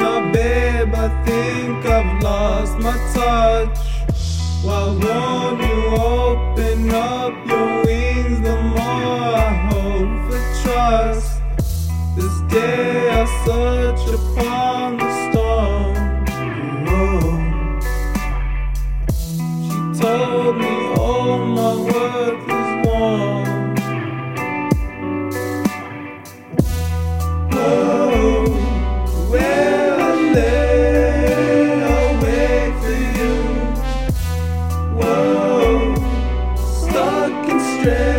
my babe, I think I've lost my touch. Why won't you open up your wings? The more I hope for trust, this day I search upon. stay.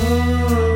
Oh.